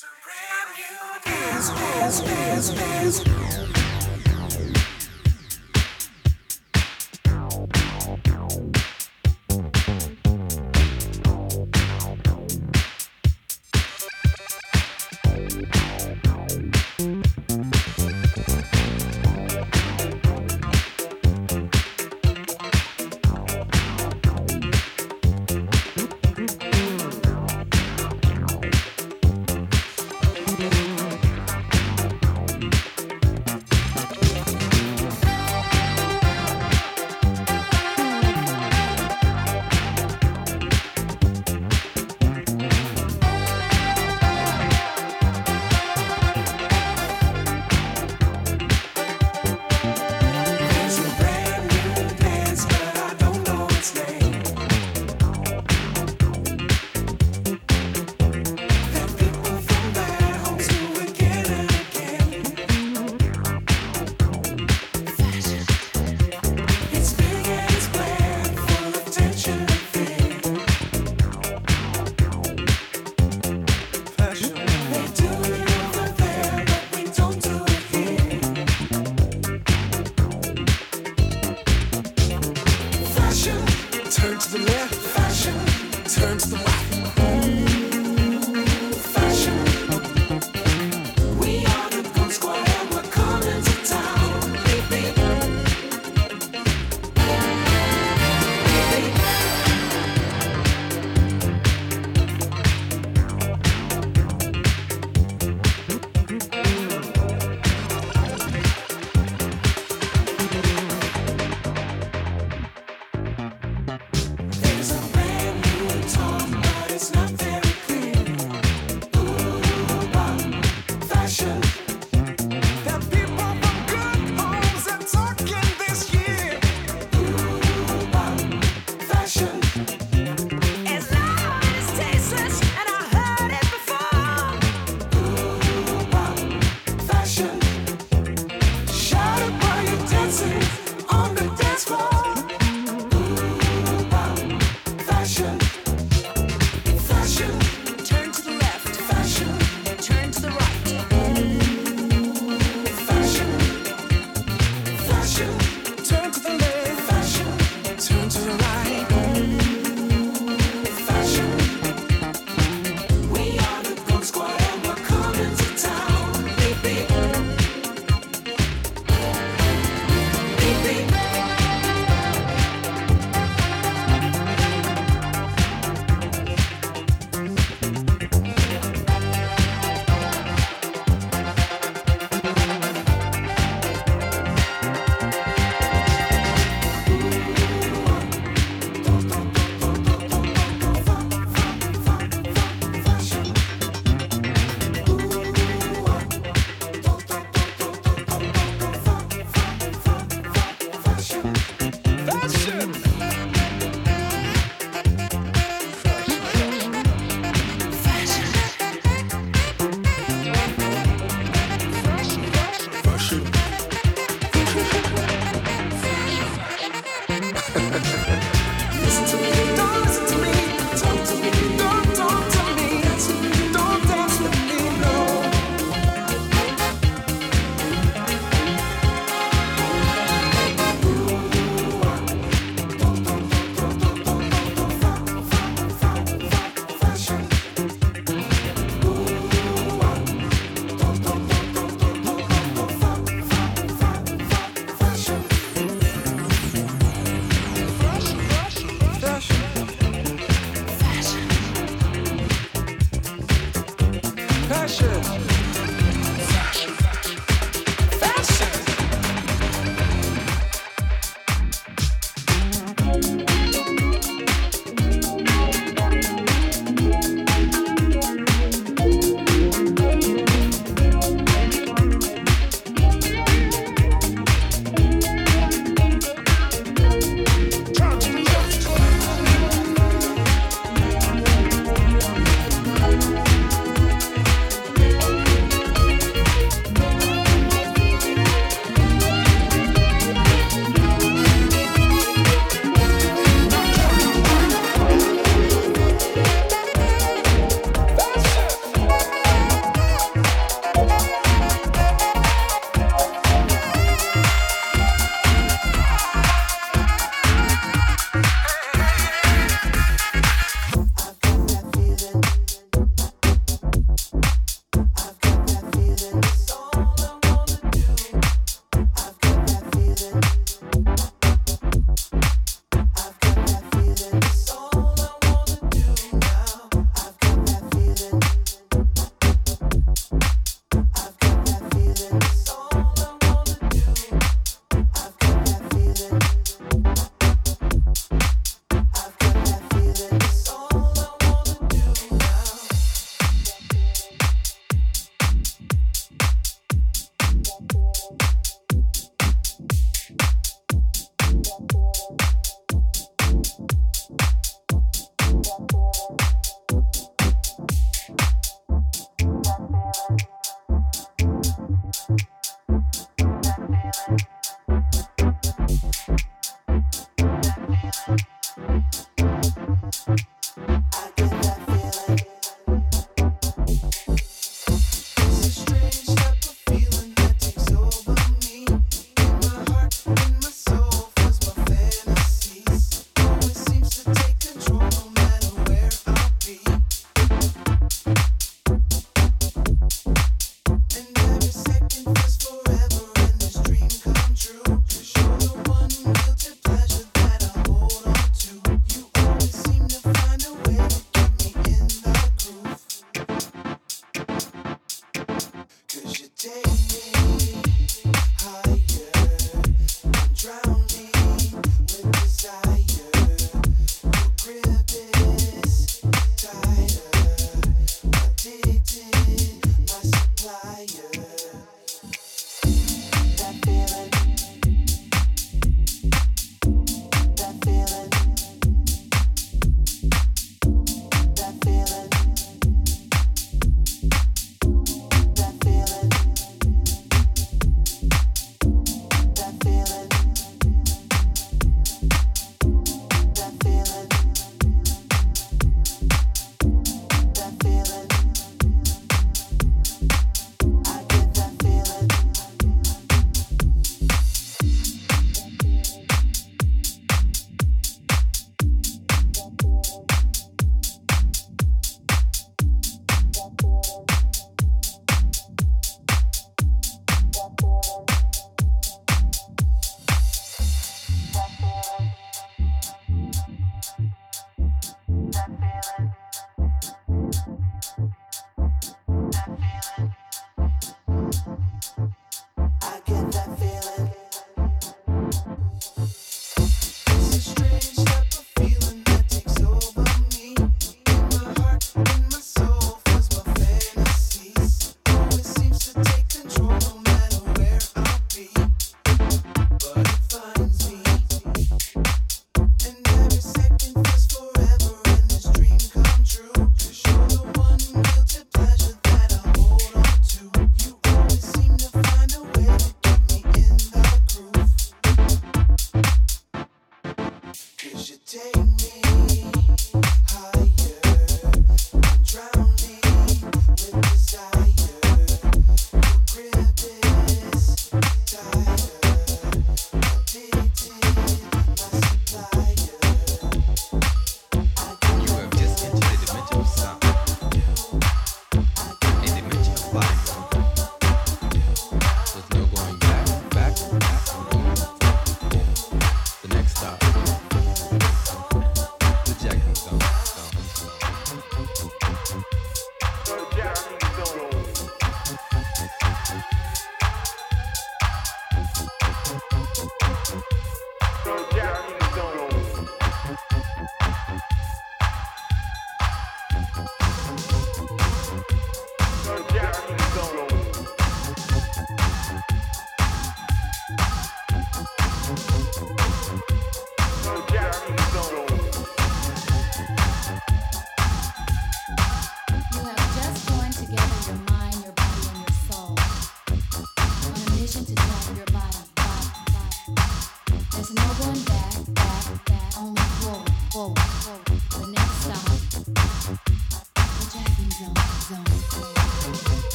There's a brand new dance, dance, dance, dance.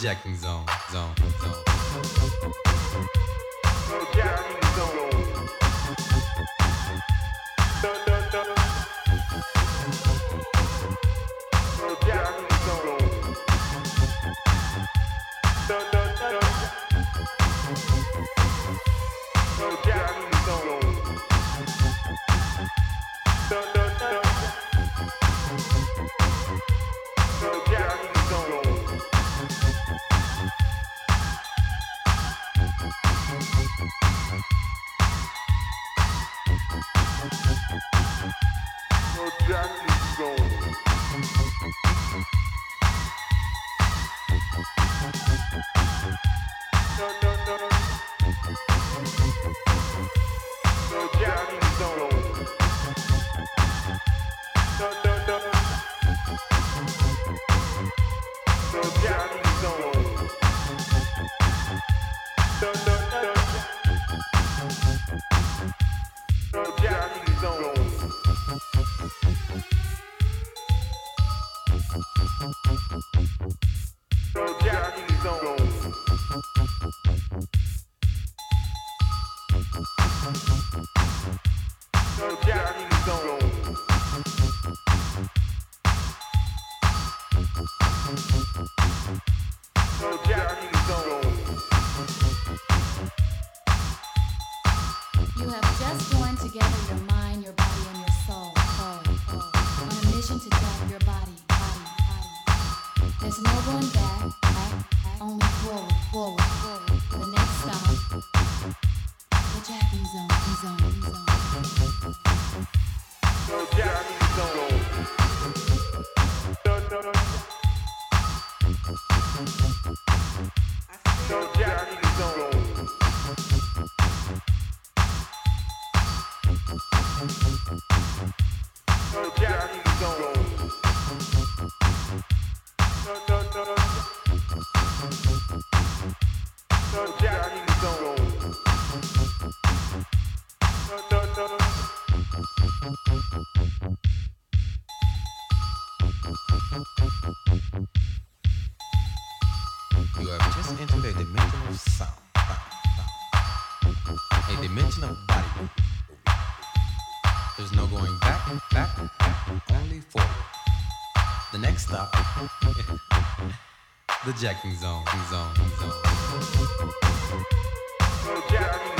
Jacking zone, zone, zone. Jacking zone, zone, zone. Jacking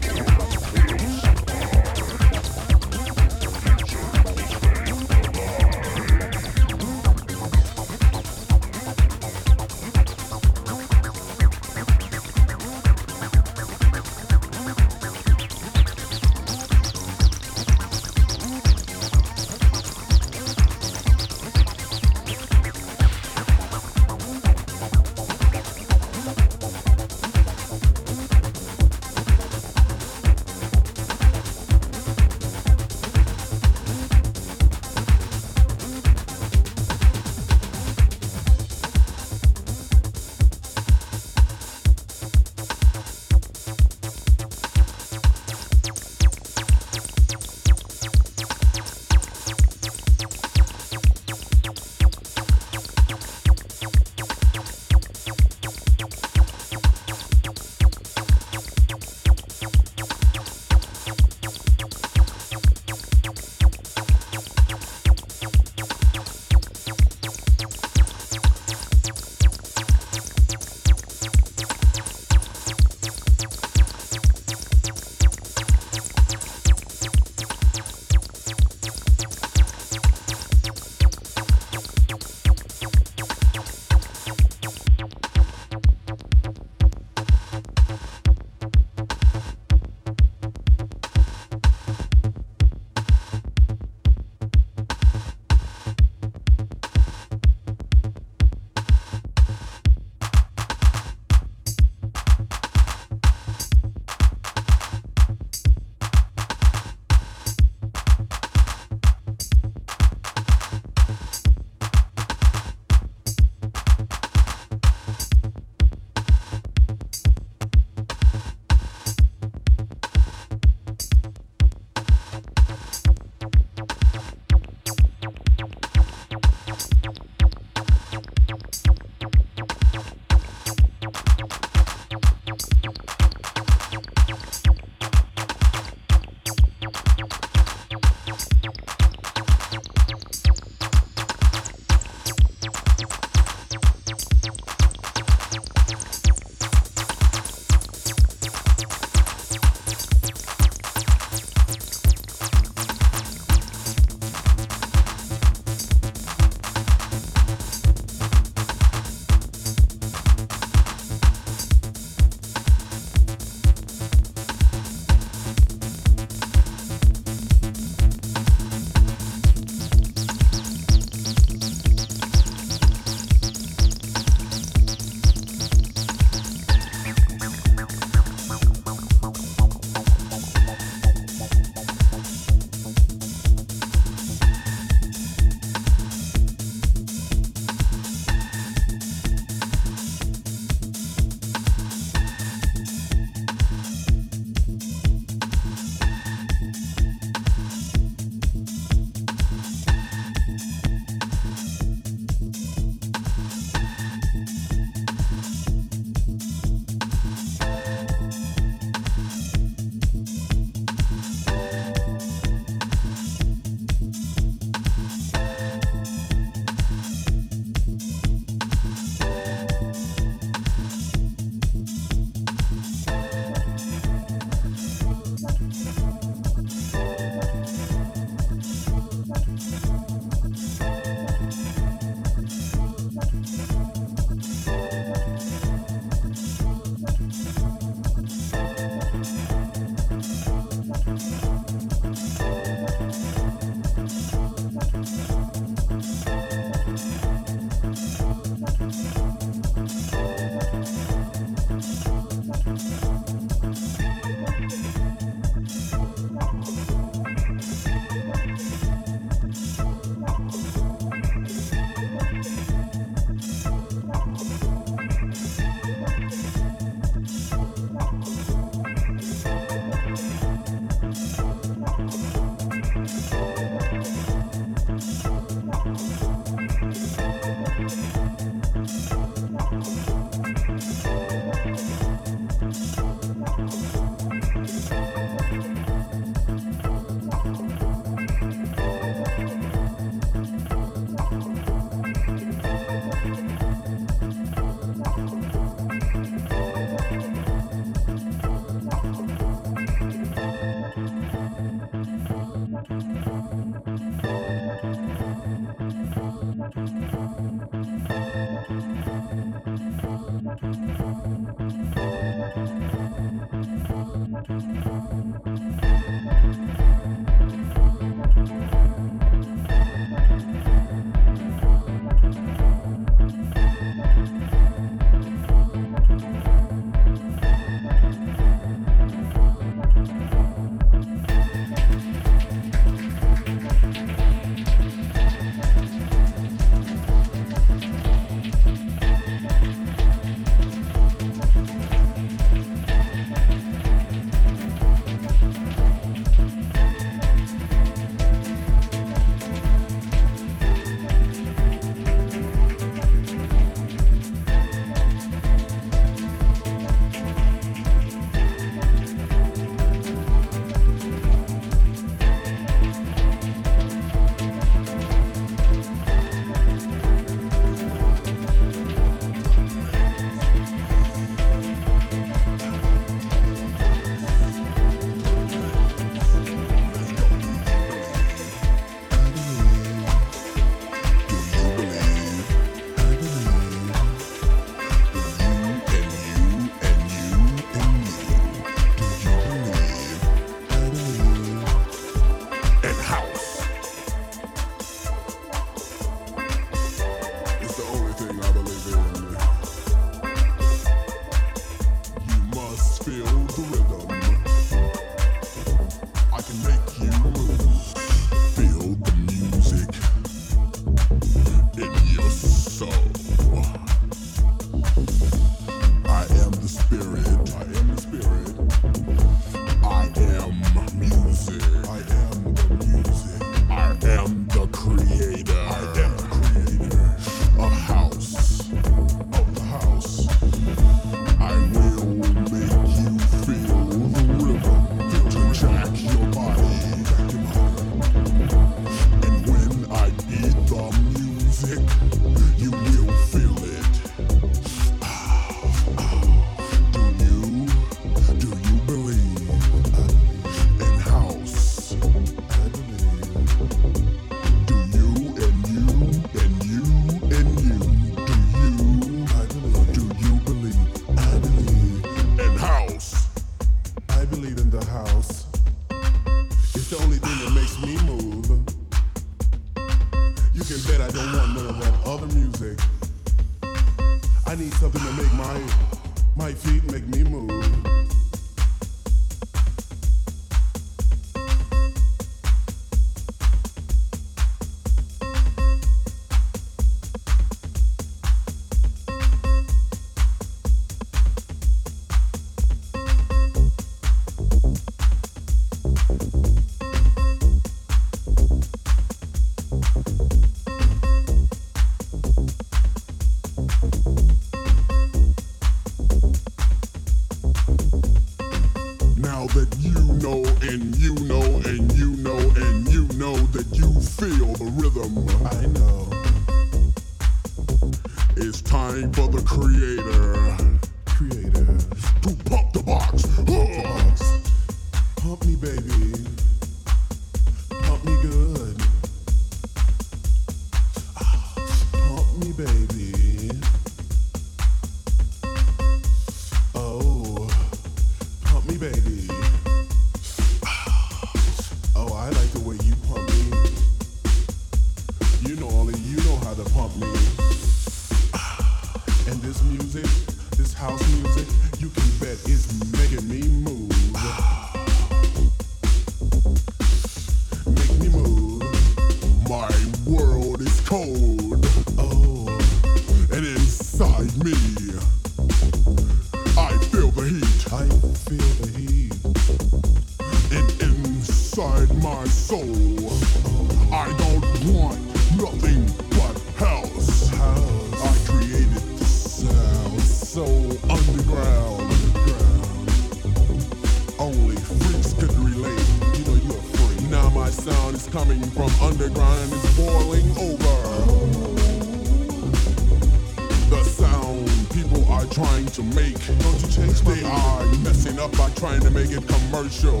change They are messing up by trying to make it commercial.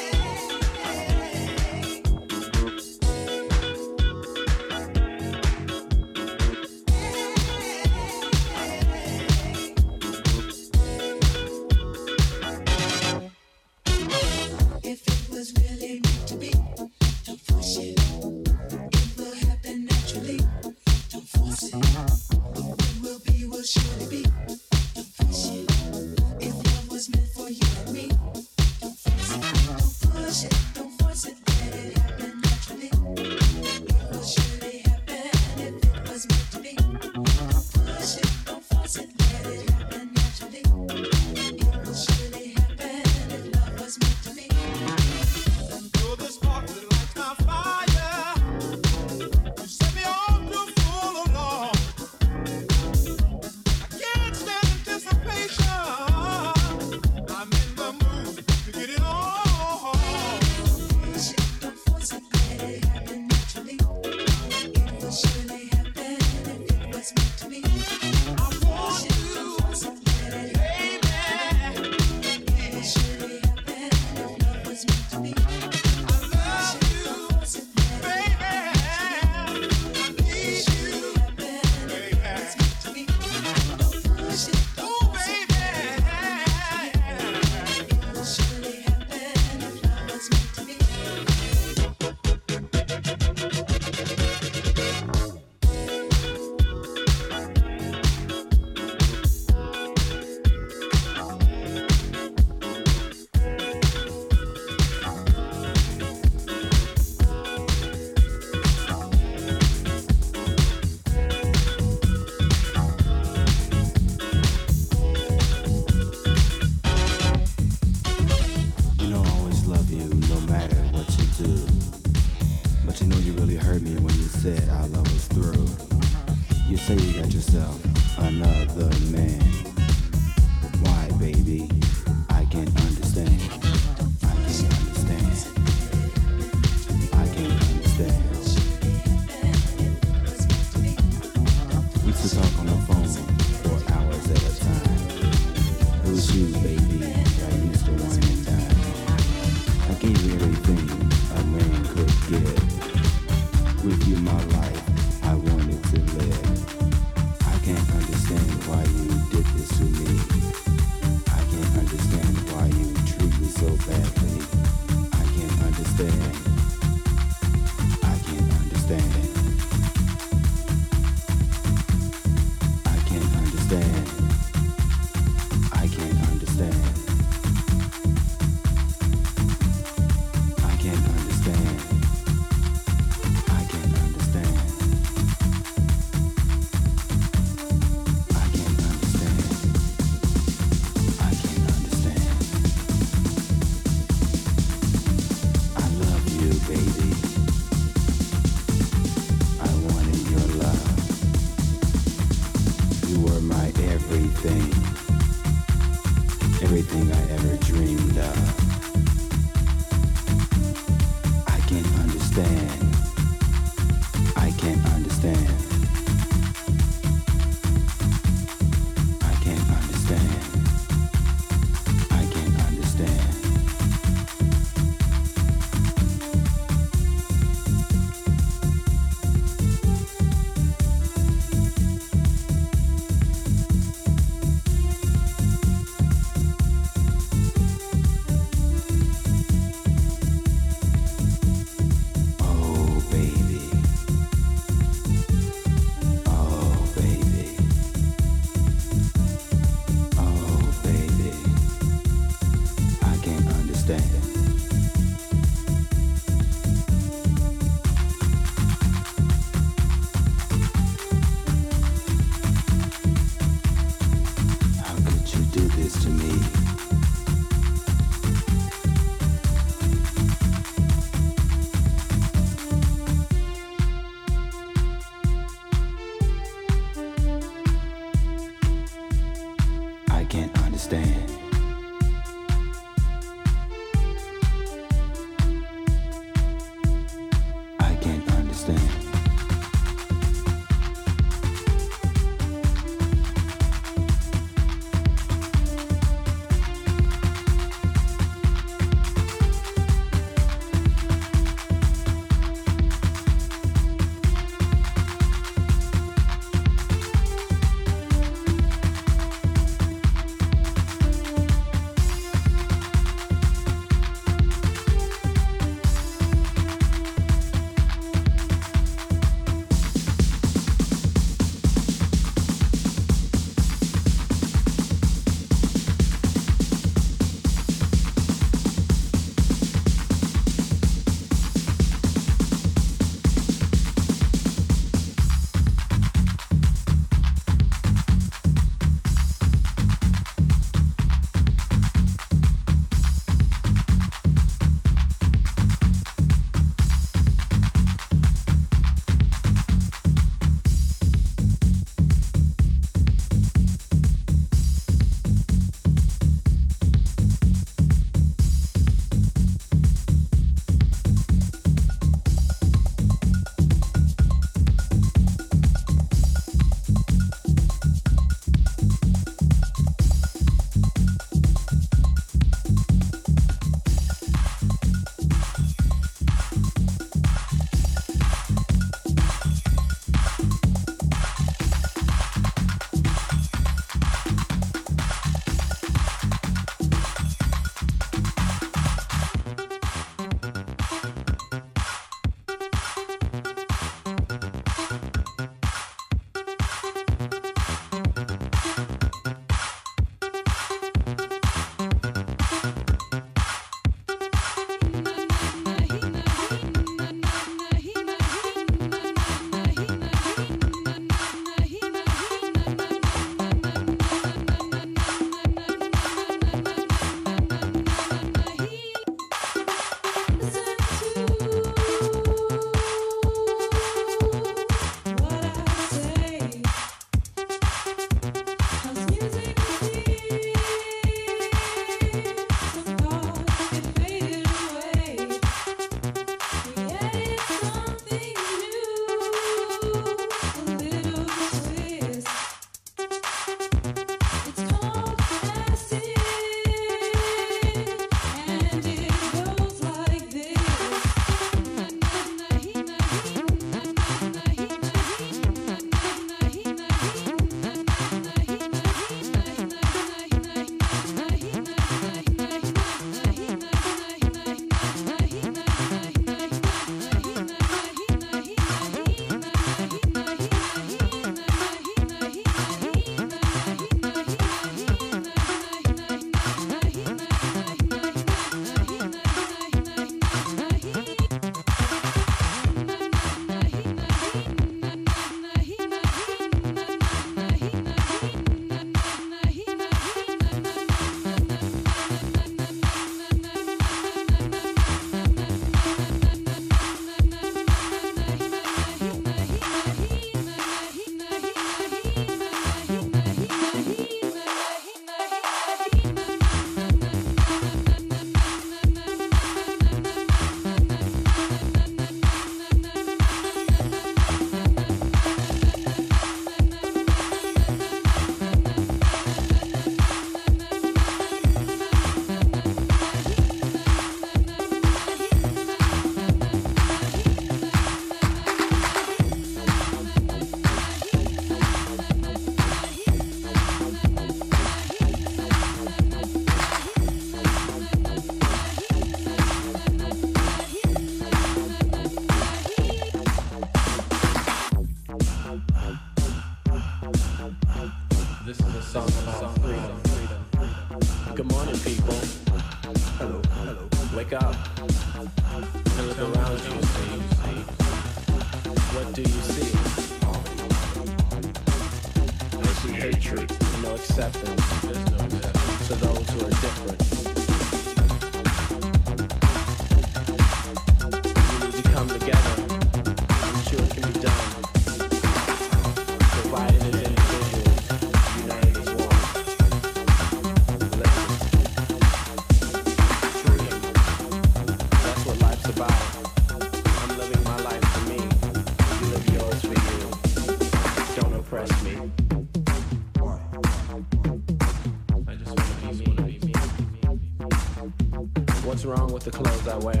that way.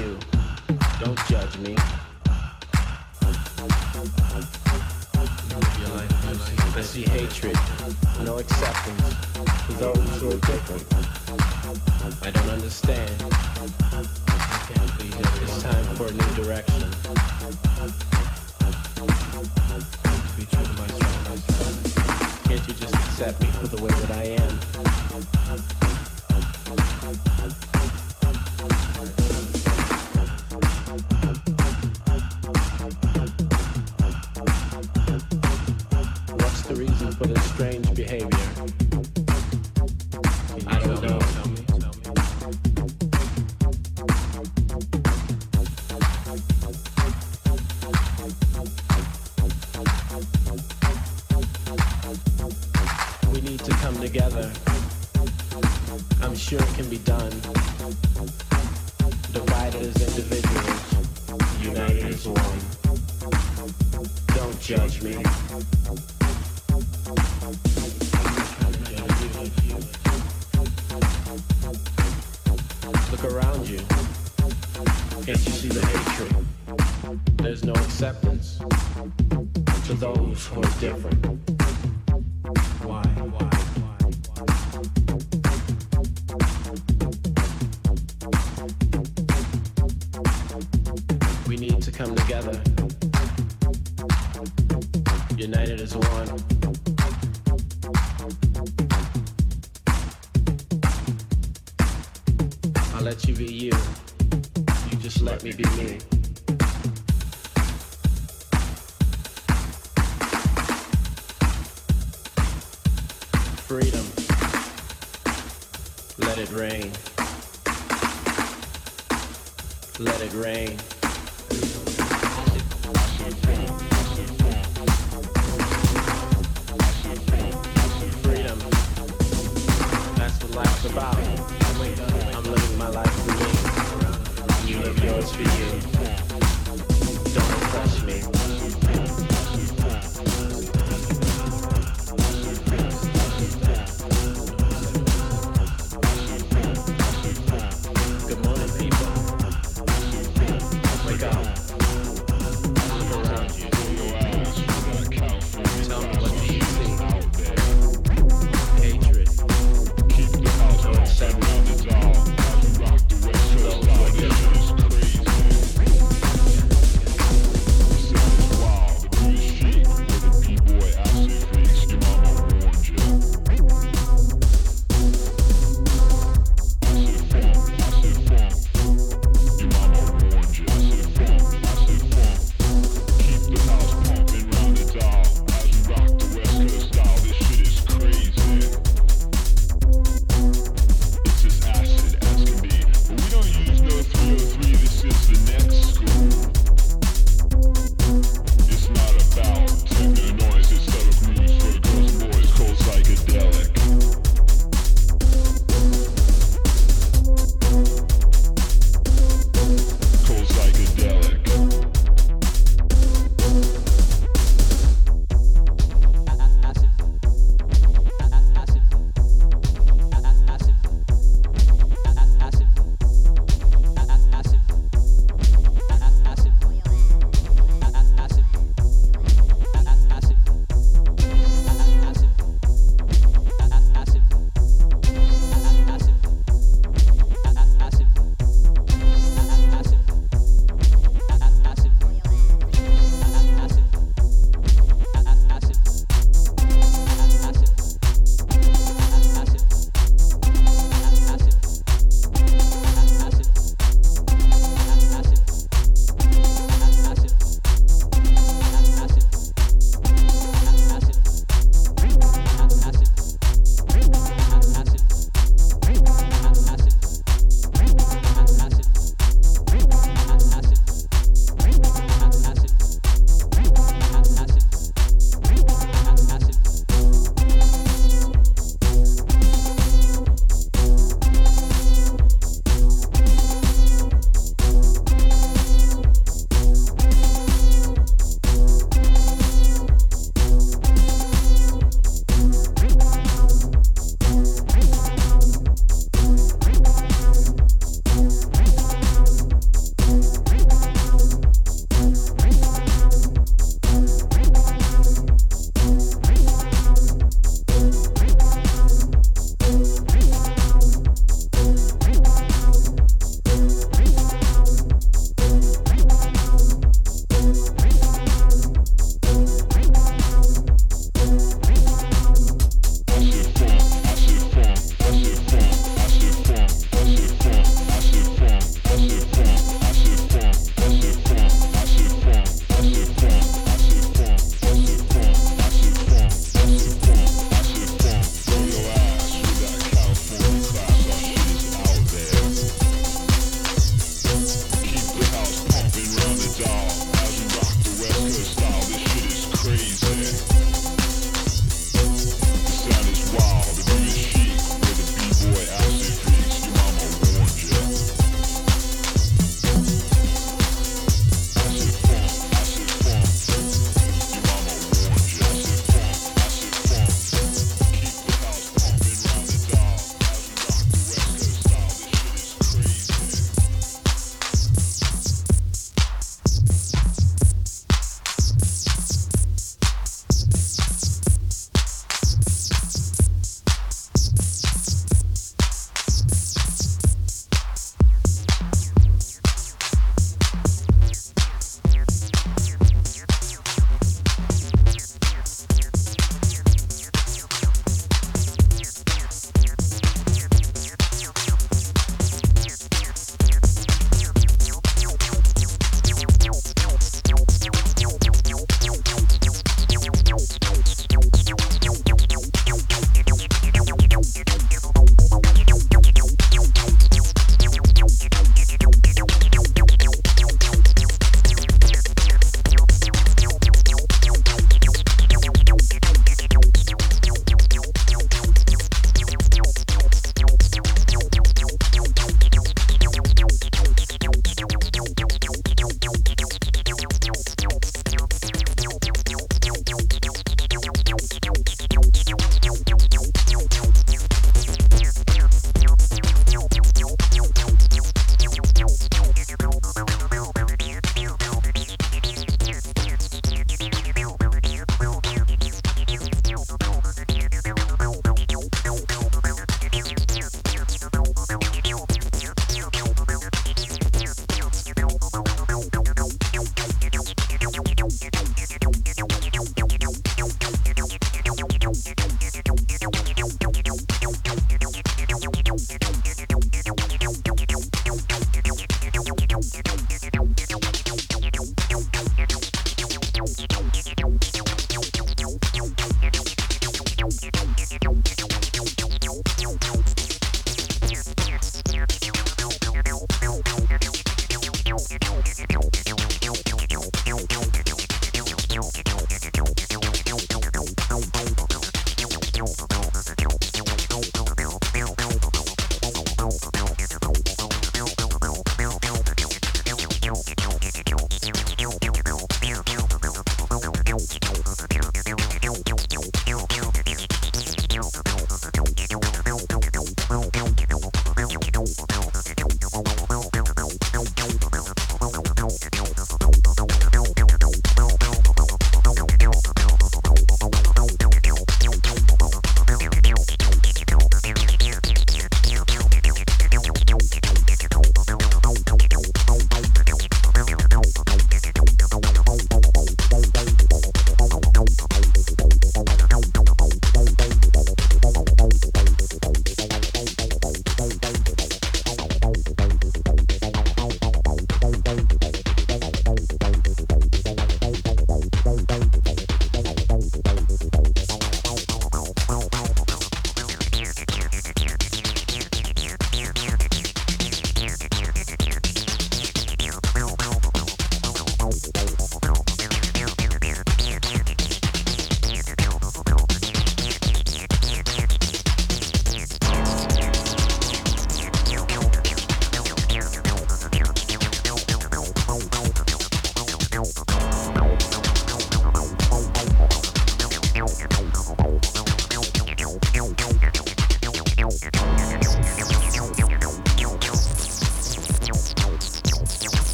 you. Don't judge me. I see hatred, no acceptance for those who are different. I don't understand. It's time for a new direction. Can't you just accept me for the way that I am? but it's strange.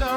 Love.